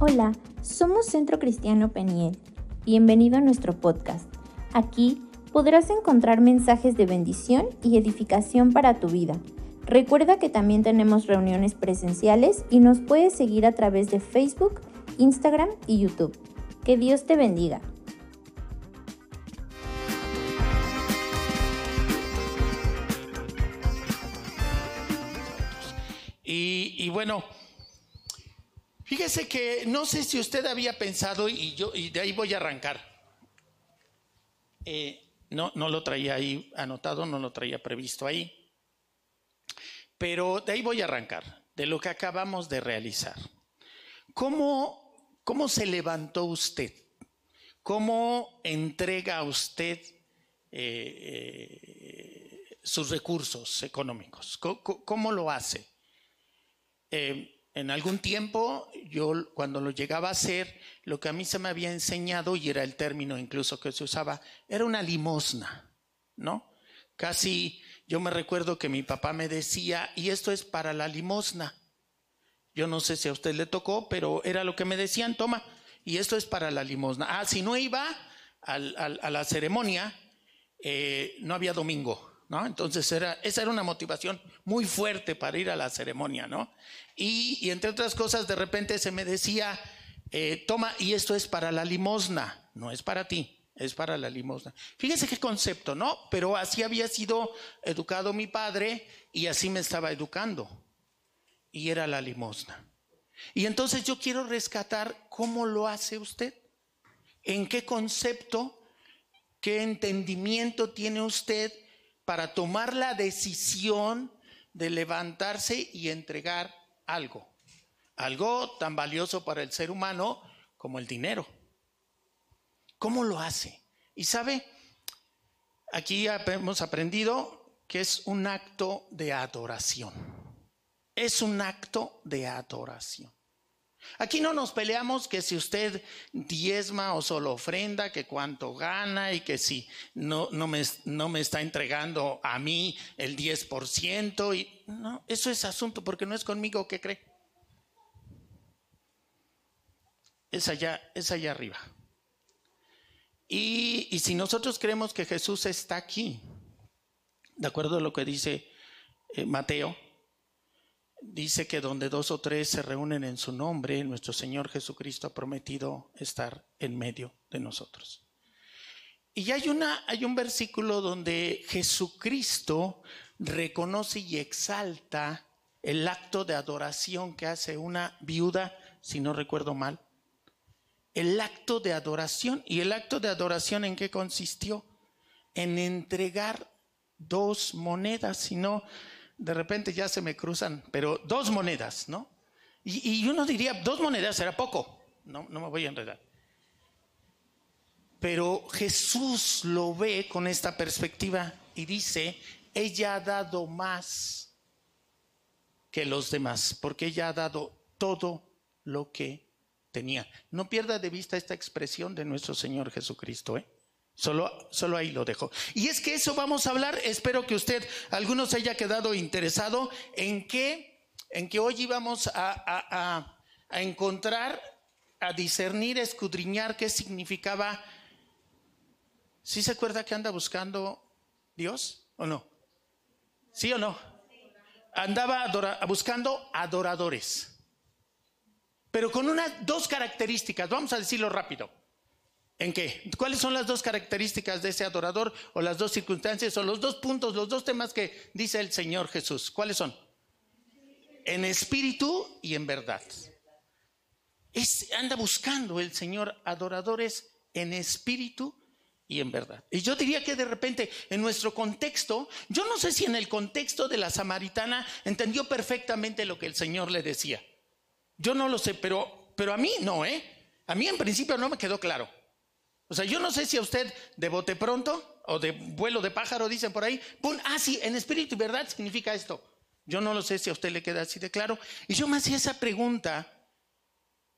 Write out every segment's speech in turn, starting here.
Hola, somos Centro Cristiano Peniel. Bienvenido a nuestro podcast. Aquí podrás encontrar mensajes de bendición y edificación para tu vida. Recuerda que también tenemos reuniones presenciales y nos puedes seguir a través de Facebook, Instagram y YouTube. Que Dios te bendiga. Y, bueno, fíjese que no sé si usted había pensado, y yo, y de ahí voy a arrancar. Eh, no, no lo traía ahí anotado, no lo traía previsto ahí. Pero de ahí voy a arrancar, de lo que acabamos de realizar. ¿Cómo, cómo se levantó usted? ¿Cómo entrega usted eh, eh, sus recursos económicos? ¿Cómo, lo hace? Eh, en algún tiempo, yo cuando lo llegaba a hacer, lo que a mí se me había enseñado, y era el término incluso que se usaba, era una limosna, ¿no? Casi yo me recuerdo que mi papá me decía, y esto es para la limosna. Yo no sé si a usted le tocó, pero era lo que me decían, toma, y esto es para la limosna. Ah, si no iba a la ceremonia, eh, no había domingo. ¿No? Entonces era, esa era una motivación muy fuerte para ir a la ceremonia, ¿no? Y, entre otras cosas, de repente se me decía, eh, toma, y esto es para la limosna, no es para ti es para la limosna. Fíjese qué concepto, ¿no? Pero así había sido educado mi padre y así me estaba educando. Y era la limosna. Y entonces yo quiero rescatar cómo lo hace usted. ¿En qué concepto, qué entendimiento tiene usted para tomar la decisión de levantarse y entregar algo? Algo tan valioso para el ser humano como el dinero. ¿Cómo lo hace? Y sabe, aquí hemos aprendido que es un acto de adoración. Es un acto de adoración. Aquí no nos peleamos que si usted diezma o solo ofrenda, que cuánto gana y que si no, no, me, no me está entregando a mí el 10%. Y, no, eso es asunto porque no es conmigo que cree. Es allá, es allá arriba. Y, si nosotros creemos que Jesús está aquí, de acuerdo a lo que dice eh, Mateo, dice que donde dos o tres se reúnen en su nombre, nuestro Señor Jesucristo ha prometido estar en medio de nosotros. Y hay, una, hay un versículo donde Jesucristo reconoce y exalta el acto de adoración que hace una viuda, si no recuerdo mal, el acto de adoración. ¿Y el acto de adoración en qué consistió? En entregar dos monedas, si no, de repente ya se me cruzan, pero dos monedas, ¿no? Y, uno diría, dos monedas era poco, no, me voy a enredar. Pero Jesús lo ve con esta perspectiva y dice, ella ha dado más que los demás, porque ella ha dado todo lo que tenía. No pierda de vista esta expresión de nuestro Señor Jesucristo, ¿eh? Solo, solo ahí lo dejo. Y es que eso vamos a hablar. Espero que usted, algunos haya quedado interesado en que, en que hoy íbamos a, a encontrar, a discernir, a escudriñar qué significaba. ¿Sí se acuerda que anda buscando Dios o no? ¿Sí o no? Andaba buscando adoradores pero con unas dos características, vamos a decirlo rápido. ¿En qué? ¿Cuáles son las dos características de ese adorador o las dos circunstancias o los dos puntos, los dos temas que dice el Señor Jesús? ¿Cuáles son? En espíritu y en verdad. Anda buscando el Señor adoradores en espíritu y en verdad. Y yo diría que de repente en nuestro contexto, yo no sé si en el contexto de la samaritana entendió perfectamente lo que el Señor le decía. Yo no lo sé, pero, pero a mí no, ¿eh? A mí en principio no me quedó claro. O sea, yo no sé si a usted de bote pronto o de vuelo de pájaro dicen por ahí, pum, ah, sí, en espíritu y verdad significa esto. Yo no lo sé si a usted le queda así de claro. Y yo me hacía esa pregunta,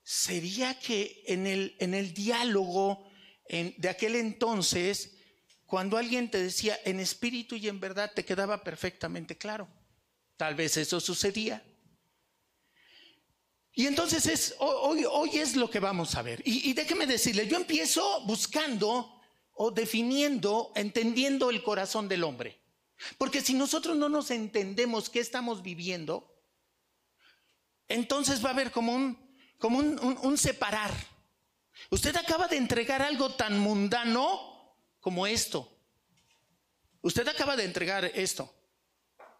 ¿sería que en el, en el diálogo de aquel entonces, cuando alguien te decía en espíritu y en verdad, te quedaba perfectamente claro? Tal vez eso sucedía. Y entonces es, hoy, hoy es lo que vamos a ver. Y, déjeme decirle, yo empiezo buscando o definiendo, entendiendo el corazón del hombre. Porque si nosotros no nos entendemos qué estamos viviendo, entonces va a haber como un, como un, separar. Usted acaba de entregar algo tan mundano como esto. Usted acaba de entregar esto.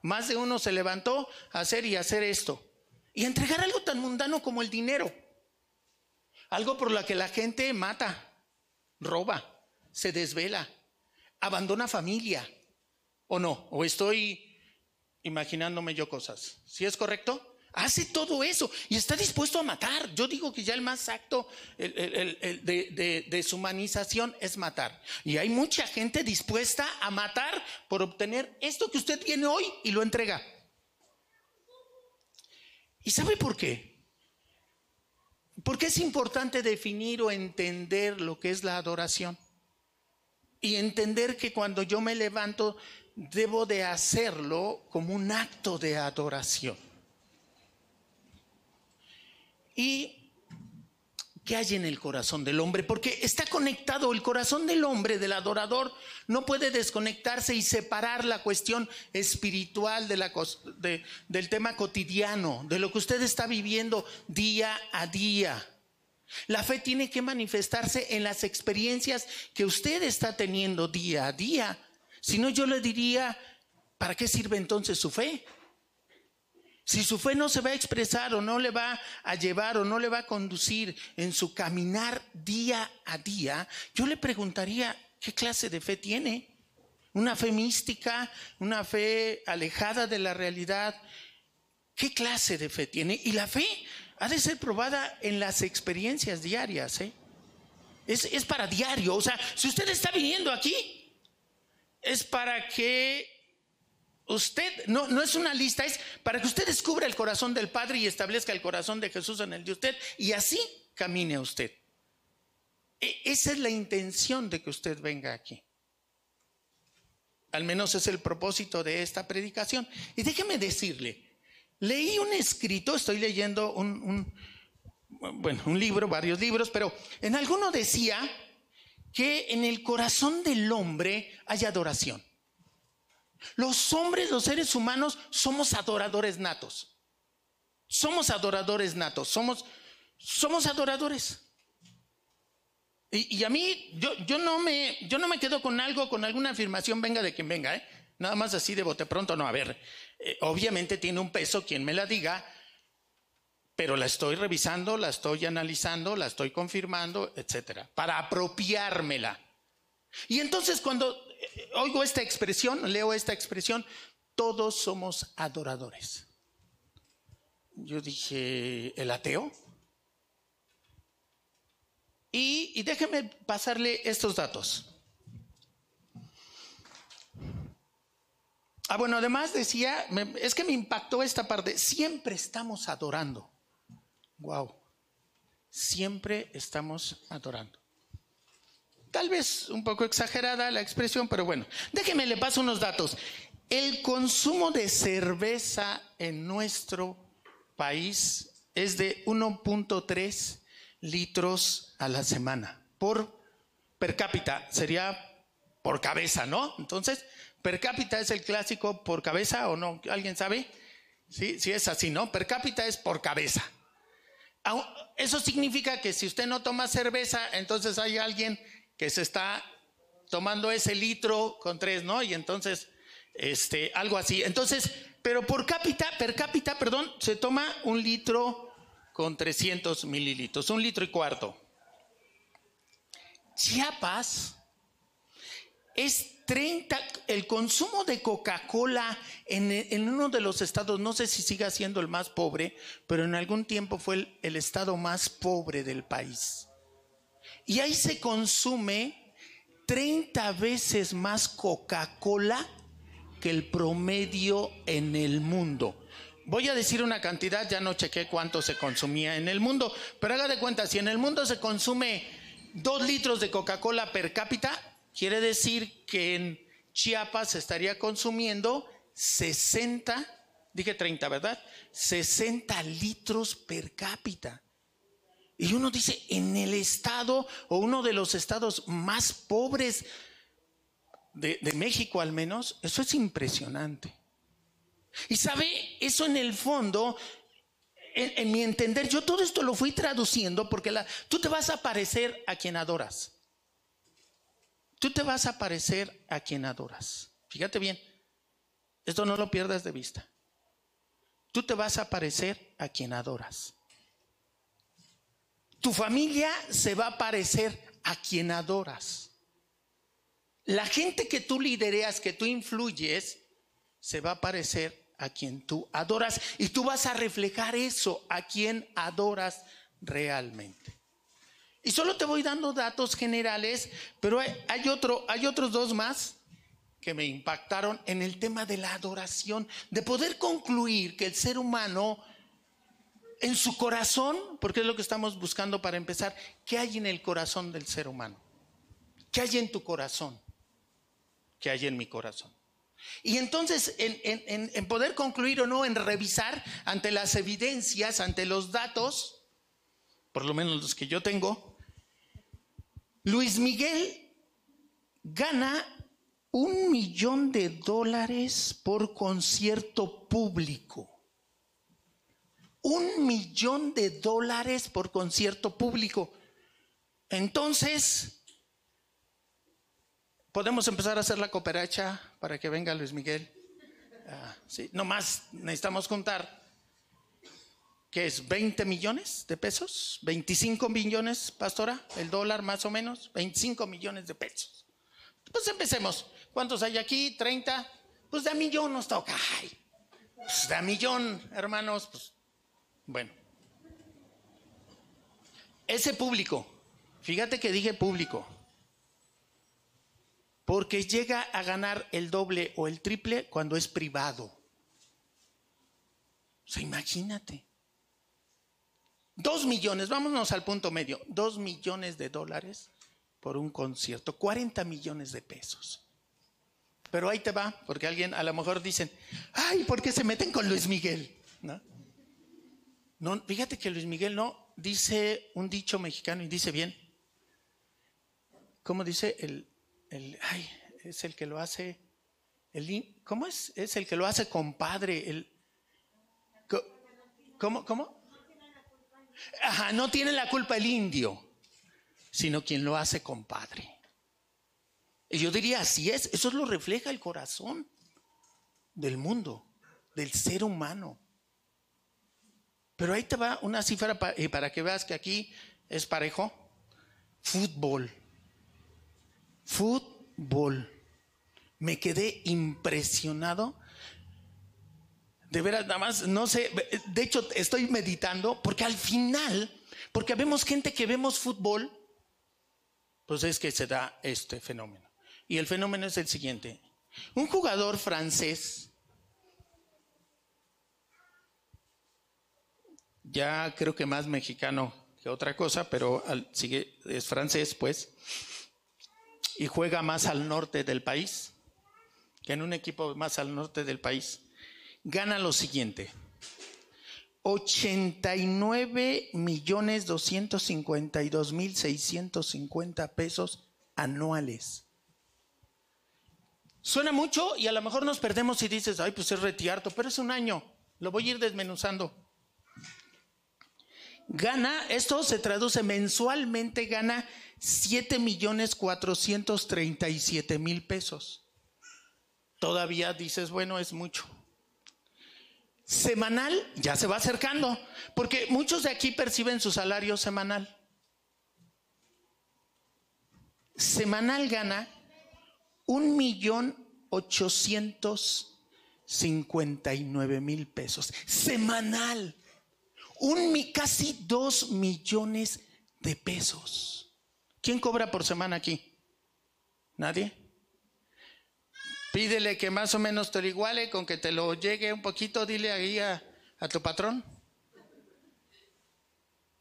Más de uno se levantó a hacer y hacer esto. Y entregar algo tan mundano como el dinero. Algo por lo que la gente mata, roba, se desvela, abandona familia. ¿O no? ¿O estoy imaginándome yo cosas? ¿Sí es correcto? Hace todo eso y está dispuesto a matar. Yo digo que ya el más acto de, de deshumanización es matar. Y hay mucha gente dispuesta a matar por obtener esto que usted tiene hoy y lo entrega. ¿Y sabe por qué? Porque es importante definir o entender lo que es la adoración. Y entender que cuando yo me levanto debo de hacerlo como un acto de adoración. ¿Y qué hay en el corazón del hombre? Porque está conectado el corazón del hombre, del adorador, no puede desconectarse y separar la cuestión espiritual del tema cotidiano, de lo que usted está viviendo día a día. La fe tiene que manifestarse en las experiencias que usted está teniendo día a día. Si no, yo le diría, ¿para qué sirve entonces su fe? Si su fe no se va a expresar o no le va a llevar o no le va a conducir en su caminar día a día, yo le preguntaría, ¿qué clase de fe tiene? ¿Una fe mística? ¿Una fe alejada de la realidad? ¿Qué clase de fe tiene? Y la fe ha de ser probada en las experiencias diarias. ¿eh? Es, es para diario. O sea, si usted está viniendo aquí, es para que Usted, no, no es una lista, es para que usted descubra el corazón del Padre y establezca el corazón de Jesús en el de usted y así camine usted. E, esa es la intención de que usted venga aquí. Al menos es el propósito de esta predicación. Y déjeme decirle, leí un escrito, estoy leyendo un, bueno, un libro, varios libros, pero en alguno decía que en el corazón del hombre hay adoración. Los hombres, los seres humanos, somos adoradores natos. Somos adoradores natos, somos, somos adoradores. Y, a mí, yo, yo, no me, yo no me quedo con algo, con alguna afirmación, venga de quien venga, ¿eh? Nada más así de bote pronto, no. A ver, eh, obviamente tiene un peso quien me la diga, pero la estoy revisando, la estoy analizando, la estoy confirmando, etcétera, para apropiármela. Y entonces cuando oigo esta expresión, leo esta expresión, todos somos adoradores. Yo dije, ¿el ateo? Y, y déjeme pasarle estos datos. Ah, bueno, además decía, es que me impactó esta parte, siempre estamos adorando. Wow, siempre estamos adorando. Tal vez un poco exagerada la expresión, pero bueno, déjeme le paso unos datos. El consumo de cerveza en nuestro país es de 1.3 litros a la semana por per cápita, sería por cabeza, ¿no? Entonces, per cápita es el clásico por cabeza o no, ¿alguien sabe? Sí, sí es así, ¿no? Per cápita es por cabeza. Eso significa que si usted no toma cerveza, entonces hay alguien que se está tomando ese litro con tres, ¿no? Y entonces, este, algo así. Entonces, pero por cápita, per cápita, perdón, se toma un litro con 300 mililitros, un litro y cuarto. Chiapas es 30, el consumo de Coca-Cola en, en, uno de los estados, no sé si siga siendo el más pobre, pero en algún tiempo fue el, el estado más pobre del país. Y ahí se consume 30 veces más Coca-Cola que el promedio en el mundo. Voy a decir una cantidad, ya no chequé cuánto se consumía en el mundo, pero haga de cuenta, si en el mundo se consume 2 litros de Coca-Cola per cápita, quiere decir que en Chiapas se estaría consumiendo 60 dije 30, ¿verdad? 60 litros per cápita. Y uno dice, en el estado o uno de los estados más pobres de, México al menos, eso es impresionante. Y sabe, eso en el fondo, en, mi entender, yo todo esto lo fui traduciendo porque tú te vas a parecer a quien adoras. Tú te vas a parecer a quien adoras. Fíjate bien, esto no lo pierdas de vista. Tú te vas a parecer a quien adoras. Tu familia se va a parecer a quien adoras. La gente que tú lidereas, que tú influyes, se va a parecer a quien tú adoras. Y tú vas a reflejar eso, a quien adoras realmente. Y solo te voy dando datos generales, pero hay, otro, hay otros dos más que me impactaron en el tema de la adoración, de poder concluir que el ser humano en su corazón, porque es lo que estamos buscando para empezar, ¿qué hay en el corazón del ser humano? ¿Qué hay en tu corazón? ¿Qué hay en mi corazón? Y entonces, en, poder concluir o no, en revisar ante las evidencias, ante los datos, por lo menos los que yo tengo, Luis Miguel gana un millón de dólares por concierto público un millón de dólares por concierto público. Entonces, podemos empezar a hacer la cooperacha para que venga Luis Miguel. Ah, sí, nomás necesitamos contar que es 20 millones de pesos, 25 millones, pastora, el dólar más o menos, 25 millones de pesos. Pues empecemos. ¿Cuántos hay aquí? 30. Pues de a millón nos toca. pues de a millón, hermanos, pues bueno, ese público, fíjate que dije público, porque llega a ganar el doble o el triple cuando es privado. O sea, imagínate. Dos millones, vámonos al punto medio, dos millones de dólares por un concierto, 40 millones de pesos. Pero ahí te va, porque alguien a lo mejor dicen, ay, ¿por qué se meten con Luis Miguel? ¿No? No, fíjate que Luis Miguel no dice un dicho mexicano y dice bien. ¿Cómo dice? El, el ay, es el que lo hace. El, ¿Cómo es? Es el que lo hace compadre. El, ¿Cómo? ¿Cómo? Ajá, no tiene la culpa el indio, sino quien lo hace compadre. Y yo diría, así es, eso lo refleja el corazón del mundo, del ser humano. Pero ahí te va una cifra y para que veas que aquí es parejo. Fútbol. Fútbol. Me quedé impresionado. De veras, nada más, no sé, de hecho estoy meditando porque al final, porque vemos gente que vemos fútbol, pues es que se da este fenómeno. Y el fenómeno es el siguiente. Un jugador francés ya creo que más mexicano que otra cosa, pero sigue, es francés, pues, y juega más al norte del país, que en un equipo más al norte del país, gana lo siguiente. 89 millones 252 mil 650 pesos anuales. Suena mucho y a lo mejor nos perdemos y dices, ay, pues es retiarto, pero es un año. Lo voy a ir desmenuzando gana, esto se traduce mensualmente, gana 7 millones 437 mil pesos. Todavía dices, bueno, es mucho. Semanal ya se va acercando, porque muchos de aquí perciben su salario semanal. Semanal gana un millón ochocientos cincuenta y nueve mil pesos. Semanal un, casi dos millones de pesos. ¿Quién cobra por semana aquí? ¿Nadie? Pídele que más o menos te lo iguale, con que te lo llegue un poquito, dile ahí a, a tu patrón.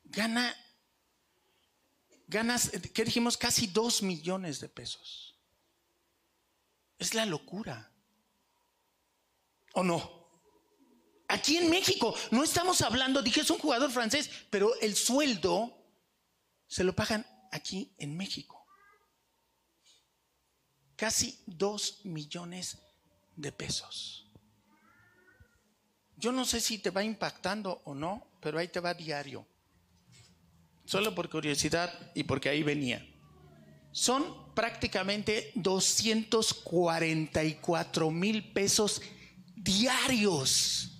Gana, ganas, ¿qué dijimos? Casi dos millones de pesos. Es la locura. ¿O no? Aquí en México, no estamos hablando, dije es un jugador francés, pero el sueldo se lo pagan aquí en México. Casi dos millones de pesos. Yo no sé si te va impactando o no, pero ahí te va diario. Solo por curiosidad y porque ahí venía. Son prácticamente 244 mil pesos diarios.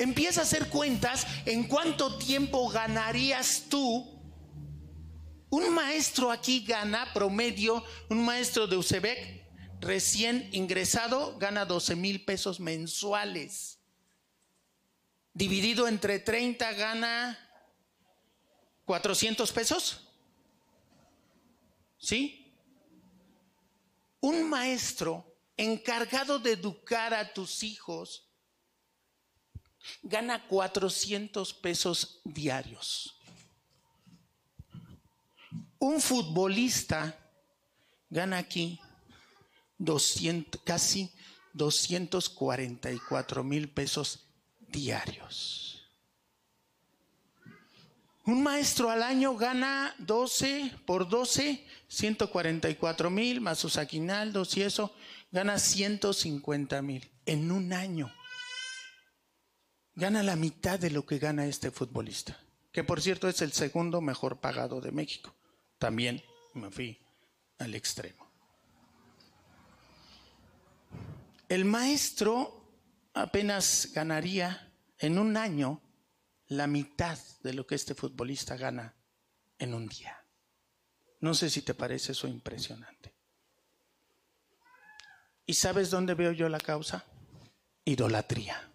Empieza a hacer cuentas en cuánto tiempo ganarías tú. Un maestro aquí gana promedio, un maestro de UCEBEC recién ingresado gana 12 mil pesos mensuales. Dividido entre 30 gana 400 pesos. ¿Sí? Un maestro encargado de educar a tus hijos gana 400 pesos diarios. Un futbolista gana aquí 200, casi 244 mil pesos diarios. Un maestro al año gana 12 por 12, 144 mil, más sus aguinaldos y eso, gana 150 mil en un año. Gana la mitad de lo que gana este futbolista, que por cierto es el segundo mejor pagado de México. También me fui al extremo. El maestro apenas ganaría en un año la mitad de lo que este futbolista gana en un día. No sé si te parece eso impresionante. ¿Y sabes dónde veo yo la causa? Idolatría.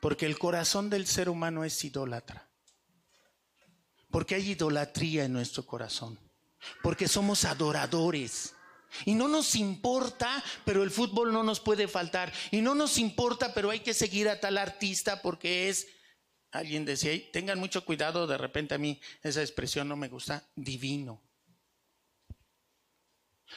Porque el corazón del ser humano es idólatra. Porque hay idolatría en nuestro corazón. Porque somos adoradores. Y no nos importa, pero el fútbol no nos puede faltar. Y no nos importa, pero hay que seguir a tal artista porque es, alguien decía, tengan mucho cuidado, de repente a mí esa expresión no me gusta, divino.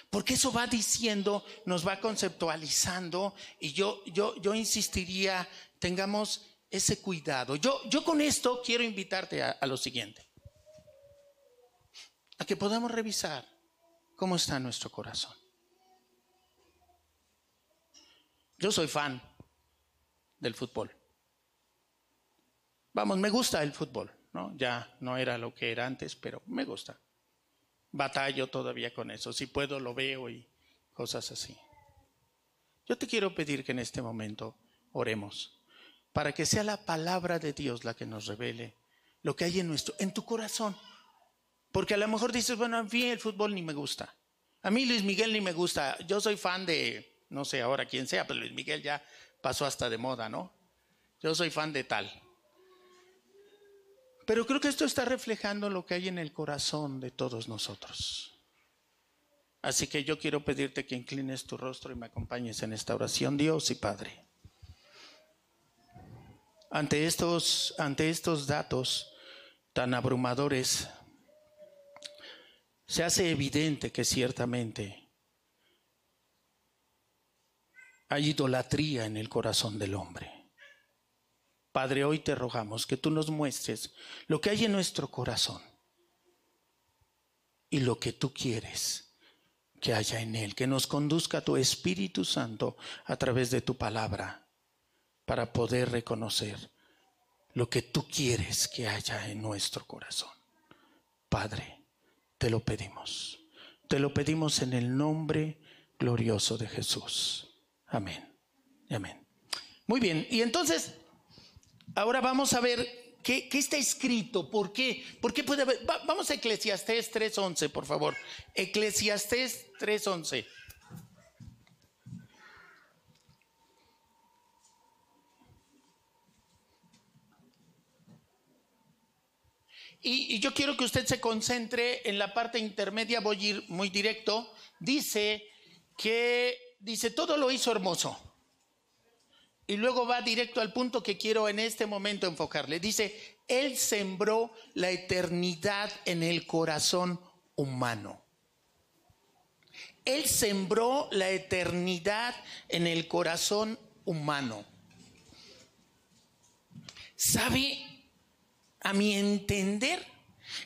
Porque eso va diciendo, nos va conceptualizando y yo, yo, yo insistiría, tengamos ese cuidado. Yo, yo con esto quiero invitarte a lo siguiente, a que podamos revisar ¿Cómo está nuestro corazón? Yo soy fan del fútbol. Vamos, me gusta el fútbol, ¿no? Ya no era lo que era antes, pero me gusta. Batallo todavía con eso. Si puedo, lo veo y cosas así. Yo te quiero pedir que en este momento oremos para que sea la palabra de Dios la que nos revele lo que hay en nuestro, en tu corazón. Porque a lo mejor dices, bueno, a mí el fútbol ni me gusta. A mí Luis Miguel ni me gusta. Yo soy fan de, no sé ahora quién sea, pero Luis Miguel ya pasó hasta de moda, ¿no? Yo soy fan de tal. Pero creo que esto está reflejando lo que hay en el corazón de todos nosotros. Así que yo quiero pedirte que inclines tu rostro y me acompañes en esta oración, Dios y Padre. Ante estos, ante estos datos tan abrumadores, se hace evidente que ciertamente hay idolatría en el corazón del hombre. Padre, hoy te rogamos que tú nos muestres lo que hay en nuestro corazón y lo que tú quieres que haya en él, que nos conduzca tu Espíritu Santo a través de tu palabra para poder reconocer lo que tú quieres que haya en nuestro corazón. Padre, te lo pedimos. Te lo pedimos en el nombre glorioso de Jesús. Amén. Amén. Muy bien, y entonces, ahora vamos a ver qué, está escrito, por qué, por qué puede haber... vamos a Eclesiastés 3.11, por favor. Eclesiastés 3.11. Y, yo quiero que usted se concentre en la parte intermedia, voy a ir muy directo. Dice que, dice, todo lo hizo hermoso. Y luego va directo al punto que quiero en este momento enfocarle. Dice, Él sembró la eternidad en el corazón humano. Él sembró la eternidad en el corazón humano. ¿Sabe? A mi entender,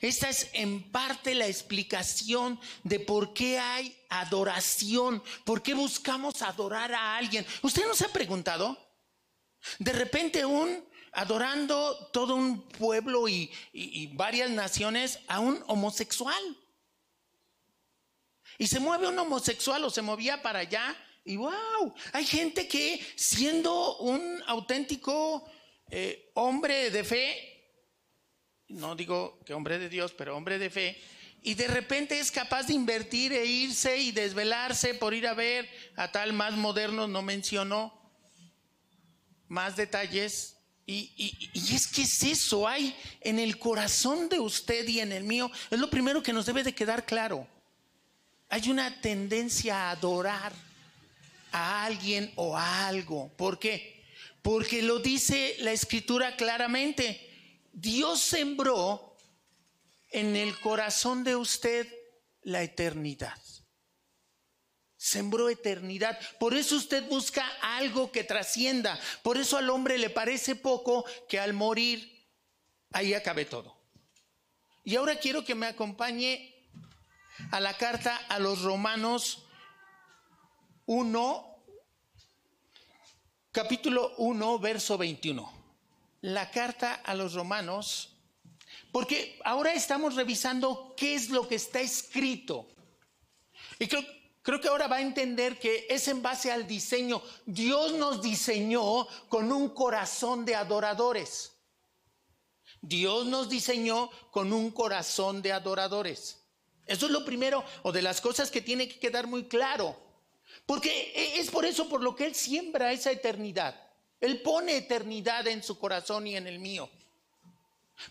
esta es en parte la explicación de por qué hay adoración, por qué buscamos adorar a alguien. ¿Usted no se ha preguntado? De repente un adorando todo un pueblo y, varias naciones a un homosexual. Y se mueve un homosexual o se movía para allá y wow, hay gente que siendo un auténtico eh, hombre de fe, no digo que hombre de Dios, pero hombre de fe, y de repente es capaz de invertir e irse y desvelarse por ir a ver a tal más moderno, no mencionó más detalles. Y, y, es que es eso, hay en el corazón de usted y en el mío, es lo primero que nos debe de quedar claro. Hay una tendencia a adorar a alguien o a algo. ¿Por qué? Porque lo dice la escritura claramente. Dios sembró en el corazón de usted la eternidad. Sembró eternidad. Por eso usted busca algo que trascienda. Por eso al hombre le parece poco que al morir ahí acabe todo. Y ahora quiero que me acompañe a la carta a los romanos 1, capítulo 1, verso 21. La carta a los romanos, porque ahora estamos revisando qué es lo que está escrito. Y creo, creo que ahora va a entender que es en base al diseño. Dios nos diseñó con un corazón de adoradores. Dios nos diseñó con un corazón de adoradores. Eso es lo primero o de las cosas que tiene que quedar muy claro. Porque e, es por eso por lo que Él siembra esa eternidad. Él pone eternidad en su corazón y en el mío.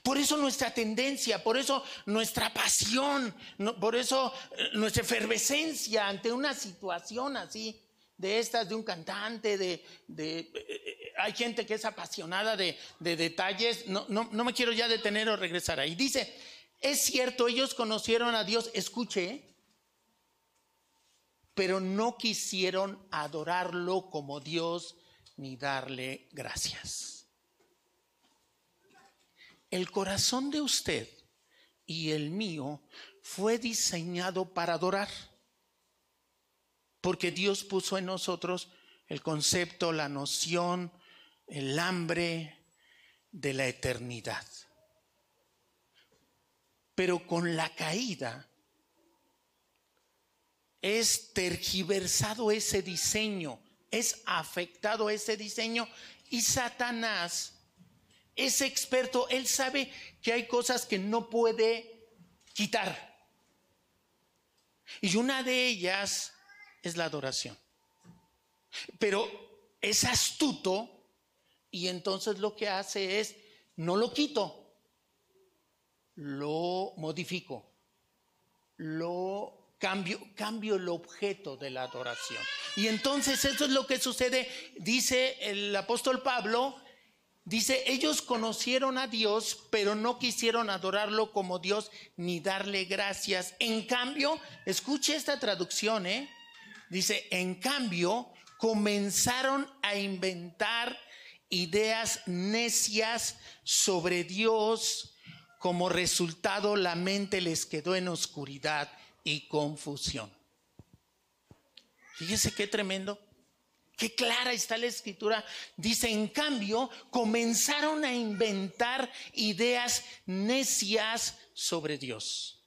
Por eso nuestra tendencia, por eso nuestra pasión, por eso eh, nuestra efervescencia ante una situación así, de estas, de un cantante, de... Eh, eh, hay gente que es apasionada de, detalles, no, no, no me quiero ya detener o regresar ahí. Dice, es cierto, ellos conocieron a Dios, escuche, pero no quisieron adorarlo como Dios ni darle gracias. El corazón de usted y el mío fue diseñado para adorar, porque Dios puso en nosotros el concepto, la noción, el hambre de la eternidad. Pero con la caída es tergiversado ese diseño, es afectado ese diseño y Satanás es experto, él sabe que hay cosas que no puede quitar. Y una de ellas es la adoración. Pero es astuto y entonces lo que hace es, no lo quito, lo modifico, lo cambio, cambio el objeto de la adoración. Y entonces eso es lo que sucede, dice el apóstol Pablo, dice, ellos conocieron a Dios, pero no quisieron adorarlo como Dios ni darle gracias. En cambio, escuche esta traducción, ¿eh? dice, en cambio, comenzaron a inventar ideas necias sobre Dios como resultado, la mente les quedó en oscuridad y confusión. Fíjense qué tremendo. Qué clara está la escritura. Dice, en cambio, comenzaron a inventar ideas necias sobre Dios.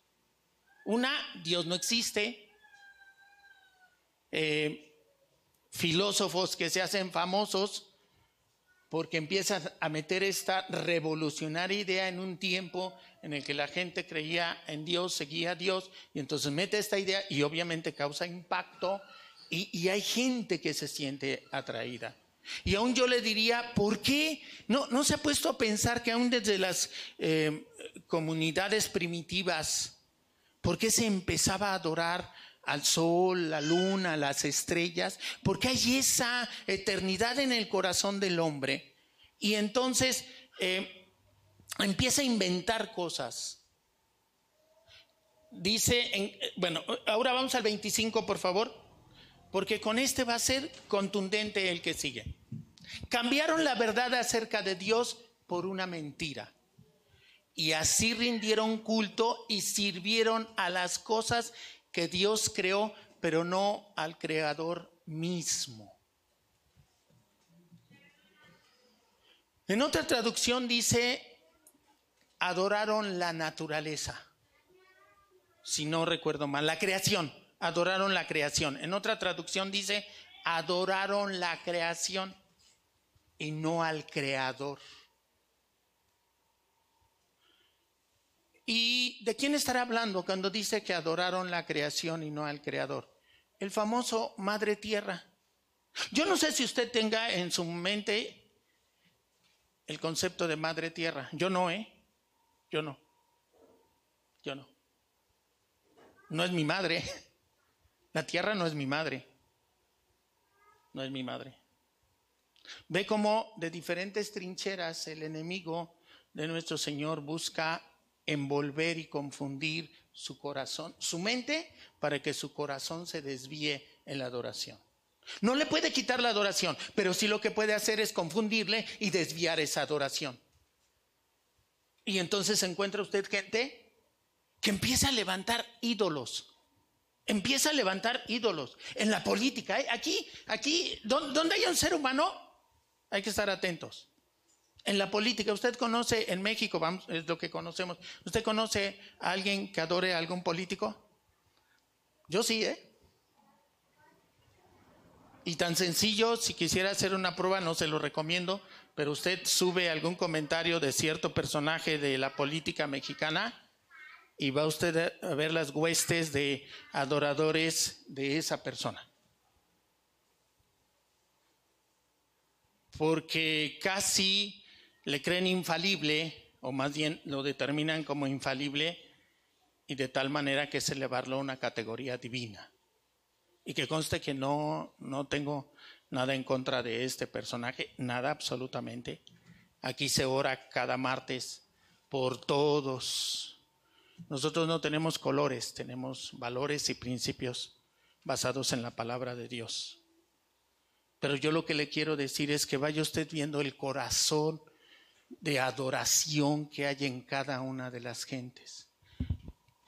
Una, Dios no existe. Eh, filósofos que se hacen famosos porque empiezas a meter esta revolucionaria idea en un tiempo en el que la gente creía en Dios, seguía a Dios, y entonces mete esta idea y obviamente causa impacto y, hay gente que se siente atraída. Y aún yo le diría, ¿por qué no, no se ha puesto a pensar que aún desde las eh, comunidades primitivas, ¿por qué se empezaba a adorar al sol, la luna, las estrellas, porque hay esa eternidad en el corazón del hombre. Y entonces eh, empieza a inventar cosas. dice, en, bueno, ahora vamos al 25, por favor, porque con este va a ser contundente el que sigue. Cambiaron la verdad acerca de Dios por una mentira. Y así rindieron culto y sirvieron a las cosas que Dios creó, pero no al Creador mismo. En otra traducción dice, adoraron la naturaleza, si no recuerdo mal, la creación, adoraron la creación. En otra traducción dice, adoraron la creación y no al creador. ¿Y de quién estará hablando cuando dice que adoraron la creación y no al creador? El famoso Madre Tierra. Yo no sé si usted tenga en su mente el concepto de Madre Tierra. Yo no, ¿eh? Yo no. Yo no. No es mi madre. La tierra no es mi madre. No es mi madre. Ve cómo de diferentes trincheras el enemigo de nuestro Señor busca envolver y confundir su corazón, su mente, para que su corazón se desvíe en la adoración. No le puede quitar la adoración, pero sí lo que puede hacer es confundirle y desviar esa adoración. Y entonces encuentra usted gente que empieza a levantar ídolos. Empieza a levantar ídolos en la política. ¿eh? Aquí, aquí, donde hay un ser humano, hay que estar atentos. En la política, usted conoce en México, vamos, es lo que conocemos. ¿Usted conoce a alguien que adore a algún político? Yo sí, ¿eh? Y tan sencillo, si quisiera hacer una prueba, no se lo recomiendo, pero usted sube algún comentario de cierto personaje de la política mexicana y va usted a ver las huestes de adoradores de esa persona. porque casi le creen infalible, o más bien lo determinan como infalible, y de tal manera que es elevarlo a una categoría divina. Y que conste que no, no tengo nada en contra de este personaje, nada absolutamente. Aquí se ora cada martes por todos. Nosotros no tenemos colores, tenemos valores y principios basados en la palabra de Dios. Pero yo lo que le quiero decir es que vaya usted viendo el corazón de adoración que hay en cada una de las gentes.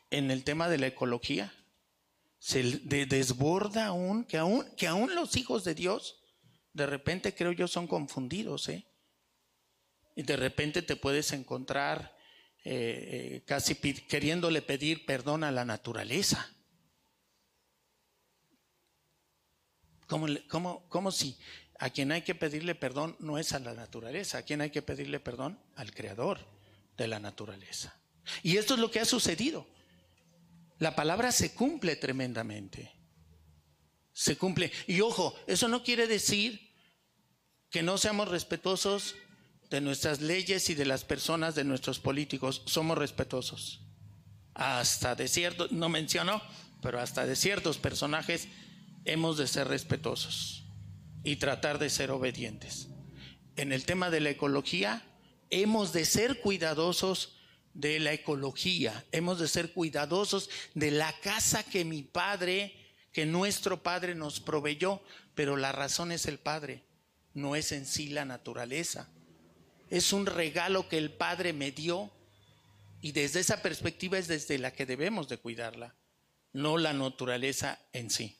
En el tema de la ecología, se desborda aún que, aún, que aún los hijos de Dios, de repente creo yo, son confundidos, ¿eh? Y de repente te puedes encontrar eh, eh, casi queriéndole pedir perdón a la naturaleza. ¿Cómo, si a quien hay que pedirle perdón no es a la naturaleza? ¿A quien hay que pedirle perdón? Al creador de la naturaleza. Y esto es lo que ha sucedido. La palabra se cumple tremendamente. Se cumple. Y ojo, eso no quiere decir que no seamos respetuosos de nuestras leyes y de las personas, de nuestros políticos. Somos respetuosos. Hasta de ciertos, no menciono, pero hasta de ciertos personajes hemos de ser respetuosos y tratar de ser obedientes. En el tema de la ecología, hemos de ser cuidadosos de la ecología, hemos de ser cuidadosos de la casa que mi padre, que nuestro padre nos proveyó, pero la razón es el padre, no es en sí la naturaleza. Es un regalo que el padre me dio y desde esa perspectiva es desde la que debemos de cuidarla, no la naturaleza en sí.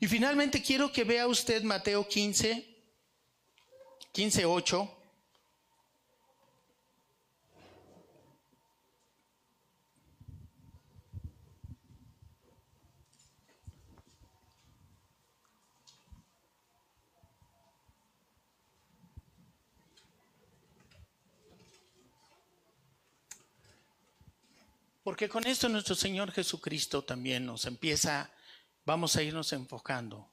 Y finalmente quiero que vea usted Mateo 15, 15, 8. Porque con esto nuestro Señor Jesucristo también nos empieza vamos a irnos enfocando.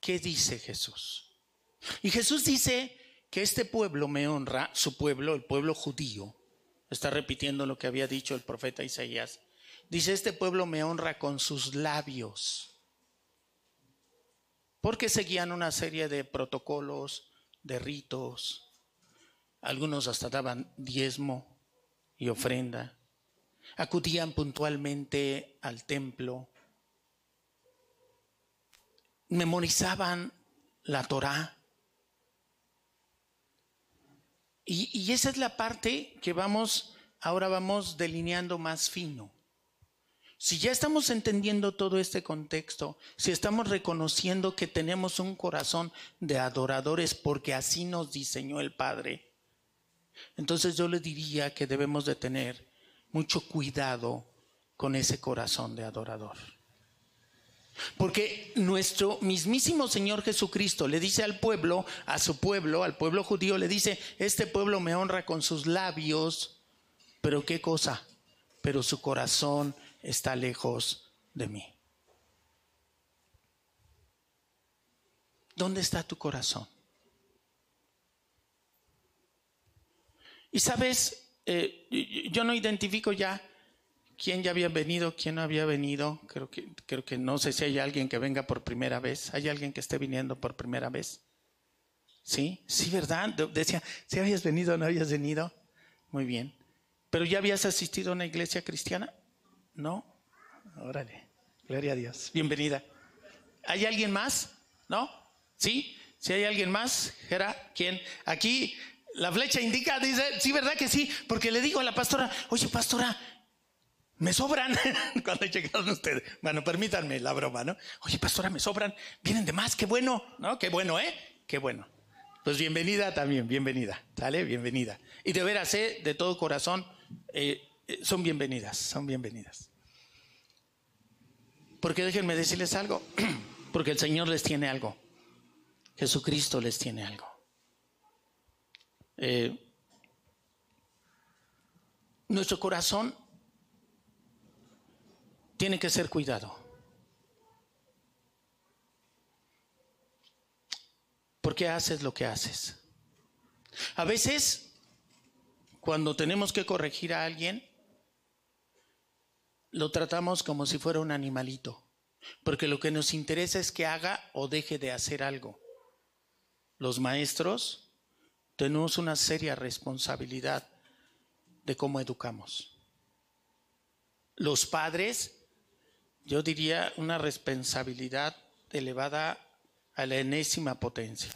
¿Qué dice Jesús? Y Jesús dice que este pueblo me honra, su pueblo, el pueblo judío, está repitiendo lo que había dicho el profeta Isaías. Dice, este pueblo me honra con sus labios, porque seguían una serie de protocolos, de ritos, algunos hasta daban diezmo y ofrenda, acudían puntualmente al templo, memorizaban la Torá. Y, y, esa es la parte que vamos, ahora vamos delineando más fino. Si ya estamos entendiendo todo este contexto, si estamos reconociendo que tenemos un corazón de adoradores porque así nos diseñó el Padre, entonces yo le diría que debemos de tener mucho cuidado con ese corazón de adorador. Porque nuestro mismísimo Señor Jesucristo le dice al pueblo, a su pueblo, al pueblo judío, le dice, este pueblo me honra con sus labios, pero ¿qué cosa? Pero su corazón está lejos de mí. ¿Dónde está tu corazón? Y sabes, eh, yo no identifico ya quién ya había venido, quién no había venido. Creo que, creo que no sé si hay alguien que venga por primera vez. ¿Hay alguien que esté viniendo por primera vez? Sí, sí, ¿verdad? Decía, si habías venido o no habías venido. Muy bien. ¿Pero ya habías asistido a una iglesia cristiana? ¿No? Órale. Gloria a Dios. Bienvenida. ¿Hay alguien más? ¿No? ¿Sí? Si hay alguien más, ¿quién? Aquí la flecha indica, dice, sí, ¿verdad que sí? Porque le digo a la pastora, oye, pastora, me sobran cuando llegaron ustedes. Bueno, permítanme la broma, ¿no? Oye, pastora, me sobran, vienen de más, qué bueno, ¿no? Qué bueno, ¿eh? Qué bueno. Pues bienvenida también, bienvenida, ¿sale? Bienvenida. Y de veras, ¿eh? De todo corazón, eh, eh, son bienvenidas, son bienvenidas. Porque déjenme decirles algo, porque el Señor les tiene algo. Jesucristo les tiene algo. Eh, nuestro corazón tiene que ser cuidado. ¿Por qué haces lo que haces? A veces, cuando tenemos que corregir a alguien, lo tratamos como si fuera un animalito, porque lo que nos interesa es que haga o deje de hacer algo. Los maestros tenemos una seria responsabilidad de cómo educamos. Los padres, yo diría una responsabilidad elevada a la enésima potencia.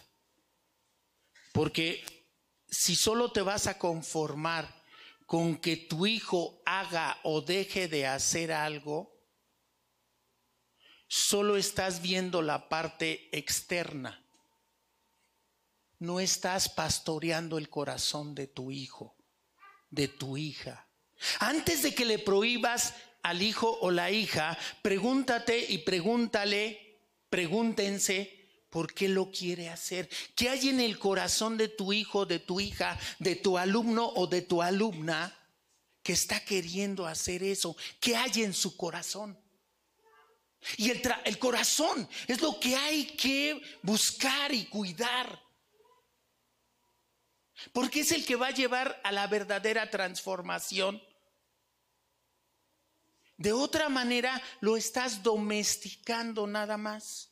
Porque si solo te vas a conformar con que tu hijo haga o deje de hacer algo, solo estás viendo la parte externa. No estás pastoreando el corazón de tu hijo, de tu hija. Antes de que le prohíbas al hijo o la hija, pregúntate y pregúntale, pregúntense ¿Por qué lo quiere hacer? ¿Qué hay en el corazón de tu hijo, de tu hija, de tu alumno o de tu alumna que está queriendo hacer eso? ¿Qué hay en su corazón? Y el, el corazón es lo que hay que buscar y cuidar. Porque es el que va a llevar a la verdadera transformación. De otra manera, lo estás domesticando nada más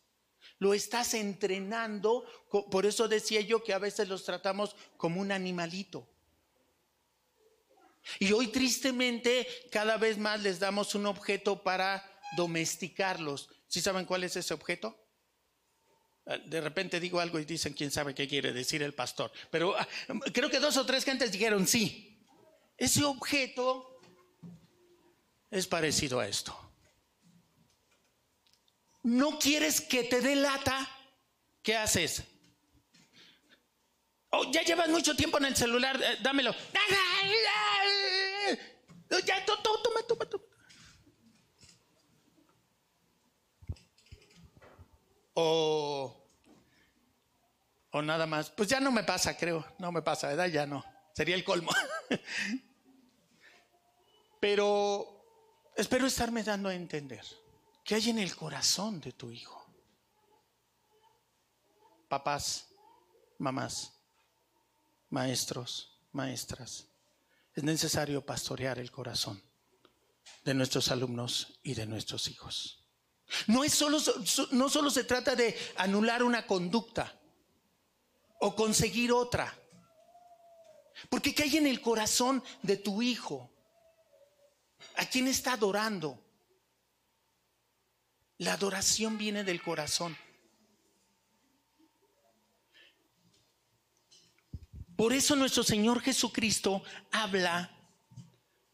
lo estás entrenando. Por eso decía yo que a veces los tratamos como un animalito. Y hoy tristemente cada vez más les damos un objeto para domesticarlos. ¿Sí saben cuál es ese objeto? Ah, de repente digo algo y dicen quién sabe qué quiere decir el pastor. Pero ah, creo que dos o tres gentes dijeron sí. Ese objeto es parecido a esto no quieres que te dé lata, ¿qué haces? Oh, ya llevas mucho tiempo en el celular, eh, dámelo. Ya, toma, toma, toma. O, o nada más. Pues ya no me pasa, creo. No me pasa, ¿verdad? Ya no. Sería el colmo. Pero espero estarme dando a entender. ¿Qué hay en el corazón de tu hijo? Papás, mamás, maestros, maestras, es necesario pastorear el corazón de nuestros alumnos y de nuestros hijos. No, es solo, no solo se trata de anular una conducta o conseguir otra. Porque ¿qué hay en el corazón de tu hijo? ¿A quién está adorando? La adoración viene del corazón. Por eso nuestro Señor Jesucristo habla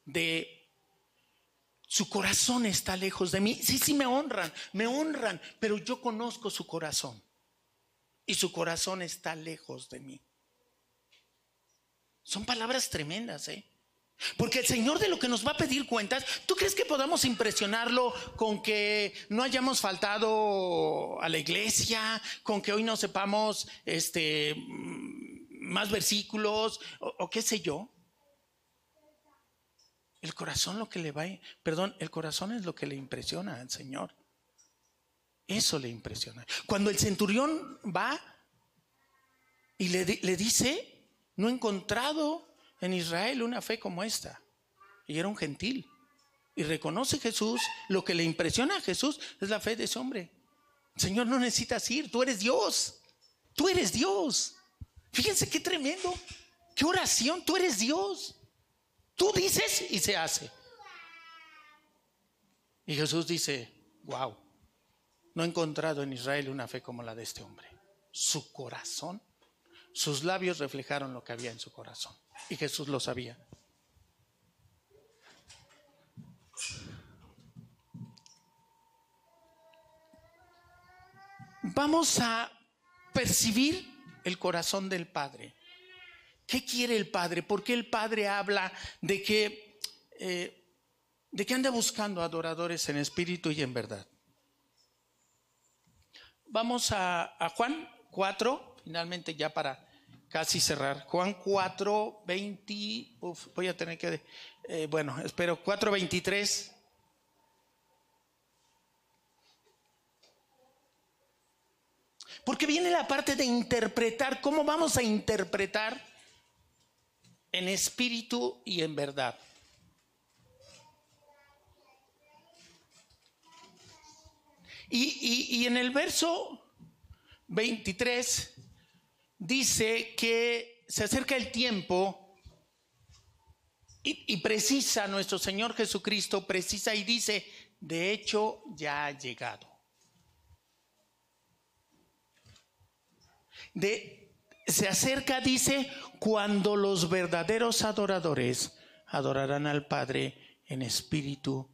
de su corazón está lejos de mí. Sí, sí, me honran, me honran, pero yo conozco su corazón. Y su corazón está lejos de mí. Son palabras tremendas, ¿eh? Porque el Señor de lo que nos va a pedir cuentas, ¿tú crees que podamos impresionarlo con que no hayamos faltado a la iglesia, con que hoy no sepamos este más versículos o, qué sé yo? El corazón lo que le va, perdón, el corazón es lo que le impresiona al Señor. Eso le impresiona. Cuando el centurión va y le, le dice, no he encontrado en Israel una fe como esta. Y era un gentil. Y reconoce Jesús, lo que le impresiona a Jesús es la fe de ese hombre. Señor, no necesitas ir, tú eres Dios. Tú eres Dios. Fíjense qué tremendo. Qué oración, tú eres Dios. Tú dices y se hace. Y Jesús dice, wow, no he encontrado en Israel una fe como la de este hombre. Su corazón, sus labios reflejaron lo que había en su corazón. Y Jesús lo sabía. Vamos a percibir el corazón del Padre. ¿Qué quiere el Padre? ¿Por qué el Padre habla de que, eh, de que anda buscando adoradores en espíritu y en verdad? Vamos a, a Juan 4, finalmente ya para casi cerrar. Juan 4, 20, voy a tener que, eh, bueno, espero, 4, 23. Porque viene la parte de interpretar, ¿cómo vamos a interpretar en espíritu y en verdad? Y, en el verso 23 dice que se acerca el tiempo y, precisa nuestro Señor Jesucristo, precisa y dice, de hecho ya ha llegado. De, se acerca, dice, cuando los verdaderos adoradores adorarán al Padre en espíritu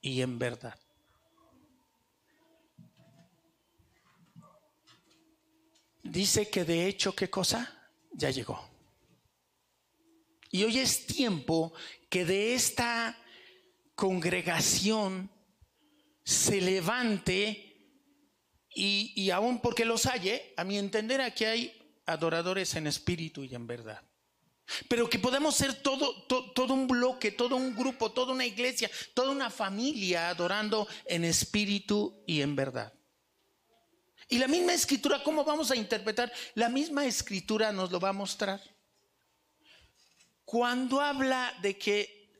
y en verdad. Dice que de hecho, ¿qué cosa? Ya llegó. Y hoy es tiempo que de esta congregación se levante y, aún porque los hay, a mi entender aquí hay adoradores en espíritu y en verdad. Pero que podamos ser todo, todo un bloque, todo un grupo, toda una iglesia, toda una familia adorando en espíritu y en verdad. Y la misma escritura, ¿cómo vamos a interpretar? La misma escritura nos lo va a mostrar. Cuando habla de que,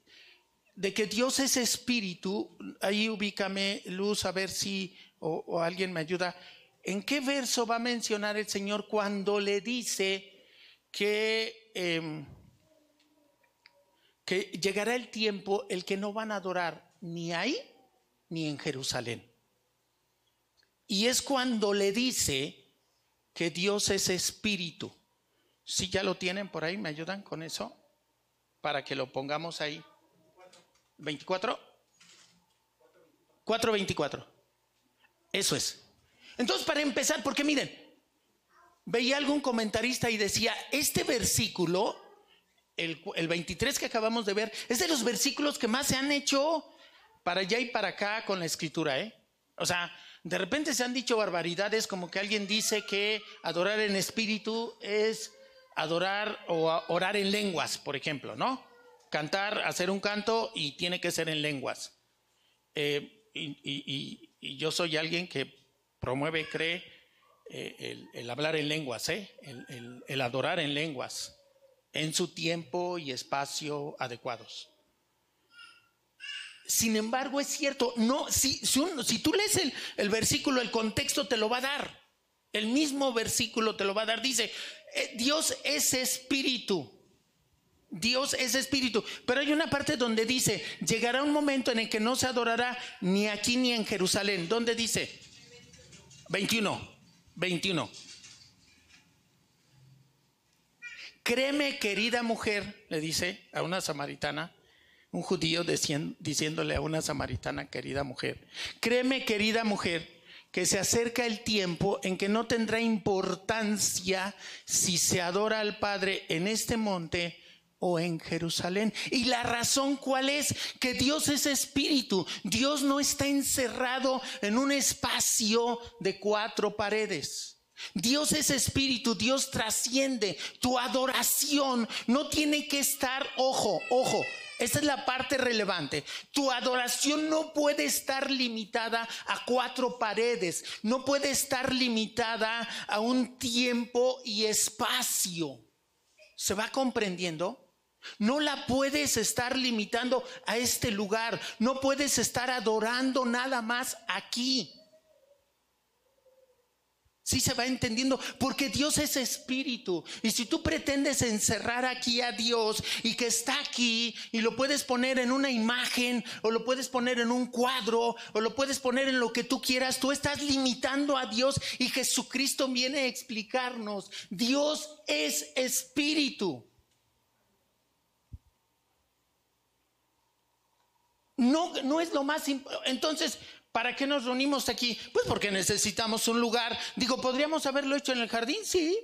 de que Dios es espíritu, ahí ubícame, Luz, a ver si o, alguien me ayuda. ¿En qué verso va a mencionar el Señor cuando le dice que, em, que llegará el tiempo el que no van a adorar ni ahí ni en Jerusalén? Y es cuando le dice que Dios es espíritu. Si ya lo tienen por ahí, ¿me ayudan con eso? Para que lo pongamos ahí. ¿24? 4.24. Eso es. Entonces, para empezar, porque miren, veía algún comentarista y decía, este versículo, el, el 23 que acabamos de ver, es de los versículos que más se han hecho para allá y para acá con la escritura, ¿eh? O sea, de repente se han dicho barbaridades como que alguien dice que adorar en espíritu es adorar o orar en lenguas, por ejemplo, ¿no? Cantar, hacer un canto y tiene que ser en lenguas. Eh, y, yo soy alguien que promueve, cree eh, el, hablar en lenguas, ¿eh? el adorar en lenguas, en su tiempo y espacio adecuados. Sin embargo, es cierto, no, si, tú lees el, versículo, el contexto te lo va a dar. El mismo versículo te lo va a dar. Dice, eh, Dios es espíritu. Dios es espíritu. Pero hay una parte donde dice, llegará un momento en el que no se adorará ni aquí ni en Jerusalén. ¿Dónde dice? 21. 21. Créeme, querida mujer, le dice a una samaritana, un judío diciéndole a una samaritana, querida mujer, créeme, querida mujer, que se acerca el tiempo en que no tendrá importancia si se adora al Padre en este monte o en Jerusalén. ¿Y la razón cuál es? Que Dios es espíritu. Dios no está encerrado en un espacio de cuatro paredes. Dios es espíritu, Dios trasciende. Tu adoración no tiene que estar, ojo, ojo, esa es la parte relevante. Tu adoración no puede estar limitada a cuatro paredes, no puede estar limitada a un tiempo y espacio. ¿Se va comprendiendo? No la puedes estar limitando a este lugar. No puedes estar adorando nada más aquí. Sí se va entendiendo, porque Dios es espíritu. Y si tú pretendes encerrar aquí a Dios y que está aquí y lo puedes poner en una imagen o lo puedes poner en un cuadro o lo puedes poner en lo que tú quieras, tú estás limitando a Dios y Jesucristo viene a explicarnos. Dios es espíritu. No, no es lo más. Entonces, ¿para qué nos reunimos aquí? Pues porque necesitamos un lugar. Digo, ¿podríamos haberlo hecho en el jardín? Sí.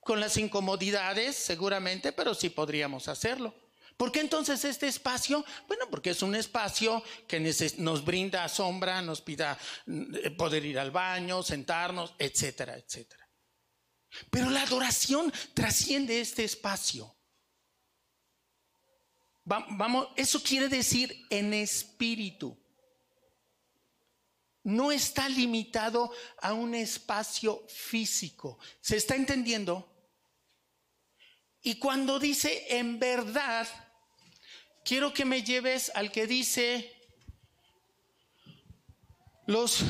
Con las incomodidades, seguramente, pero sí podríamos hacerlo. ¿Por qué entonces este espacio? Bueno, porque es un espacio que nos brinda sombra, nos pida eh, poder ir al baño, sentarnos, etcétera, etcétera. Pero la adoración trasciende este espacio. Vamos, eso quiere decir en espíritu. No está limitado a un espacio físico. ¿Se está entendiendo? Y cuando dice en verdad, quiero que me lleves al que dice, los,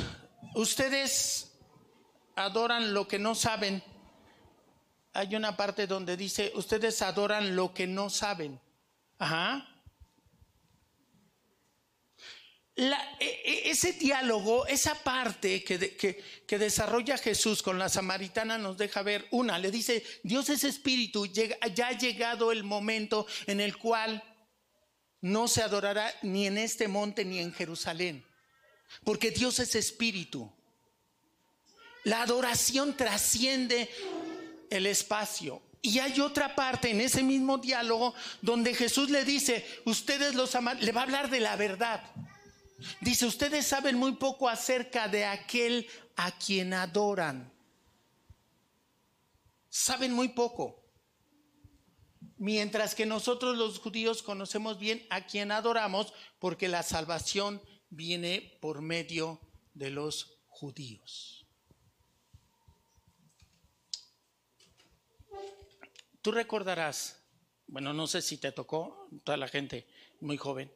ustedes adoran lo que no saben. Hay una parte donde dice, ustedes adoran lo que no saben. Ajá. E, e, ese diálogo, esa parte que, que, desarrolla Jesús con la samaritana nos deja ver una, le dice, Dios es espíritu, ya ha llegado el momento en el cual no se adorará ni en este monte ni en Jerusalén, porque Dios es espíritu. La adoración trasciende el espacio. Y hay otra parte en ese mismo diálogo donde Jesús le dice, ustedes los aman, le va a hablar de la verdad. Dice, ustedes saben muy poco acerca de aquel a quien adoran. Saben muy poco. Mientras que nosotros los judíos conocemos bien a quien adoramos porque la salvación viene por medio de los judíos. Tú recordarás, bueno, no sé si te tocó, toda la gente muy joven,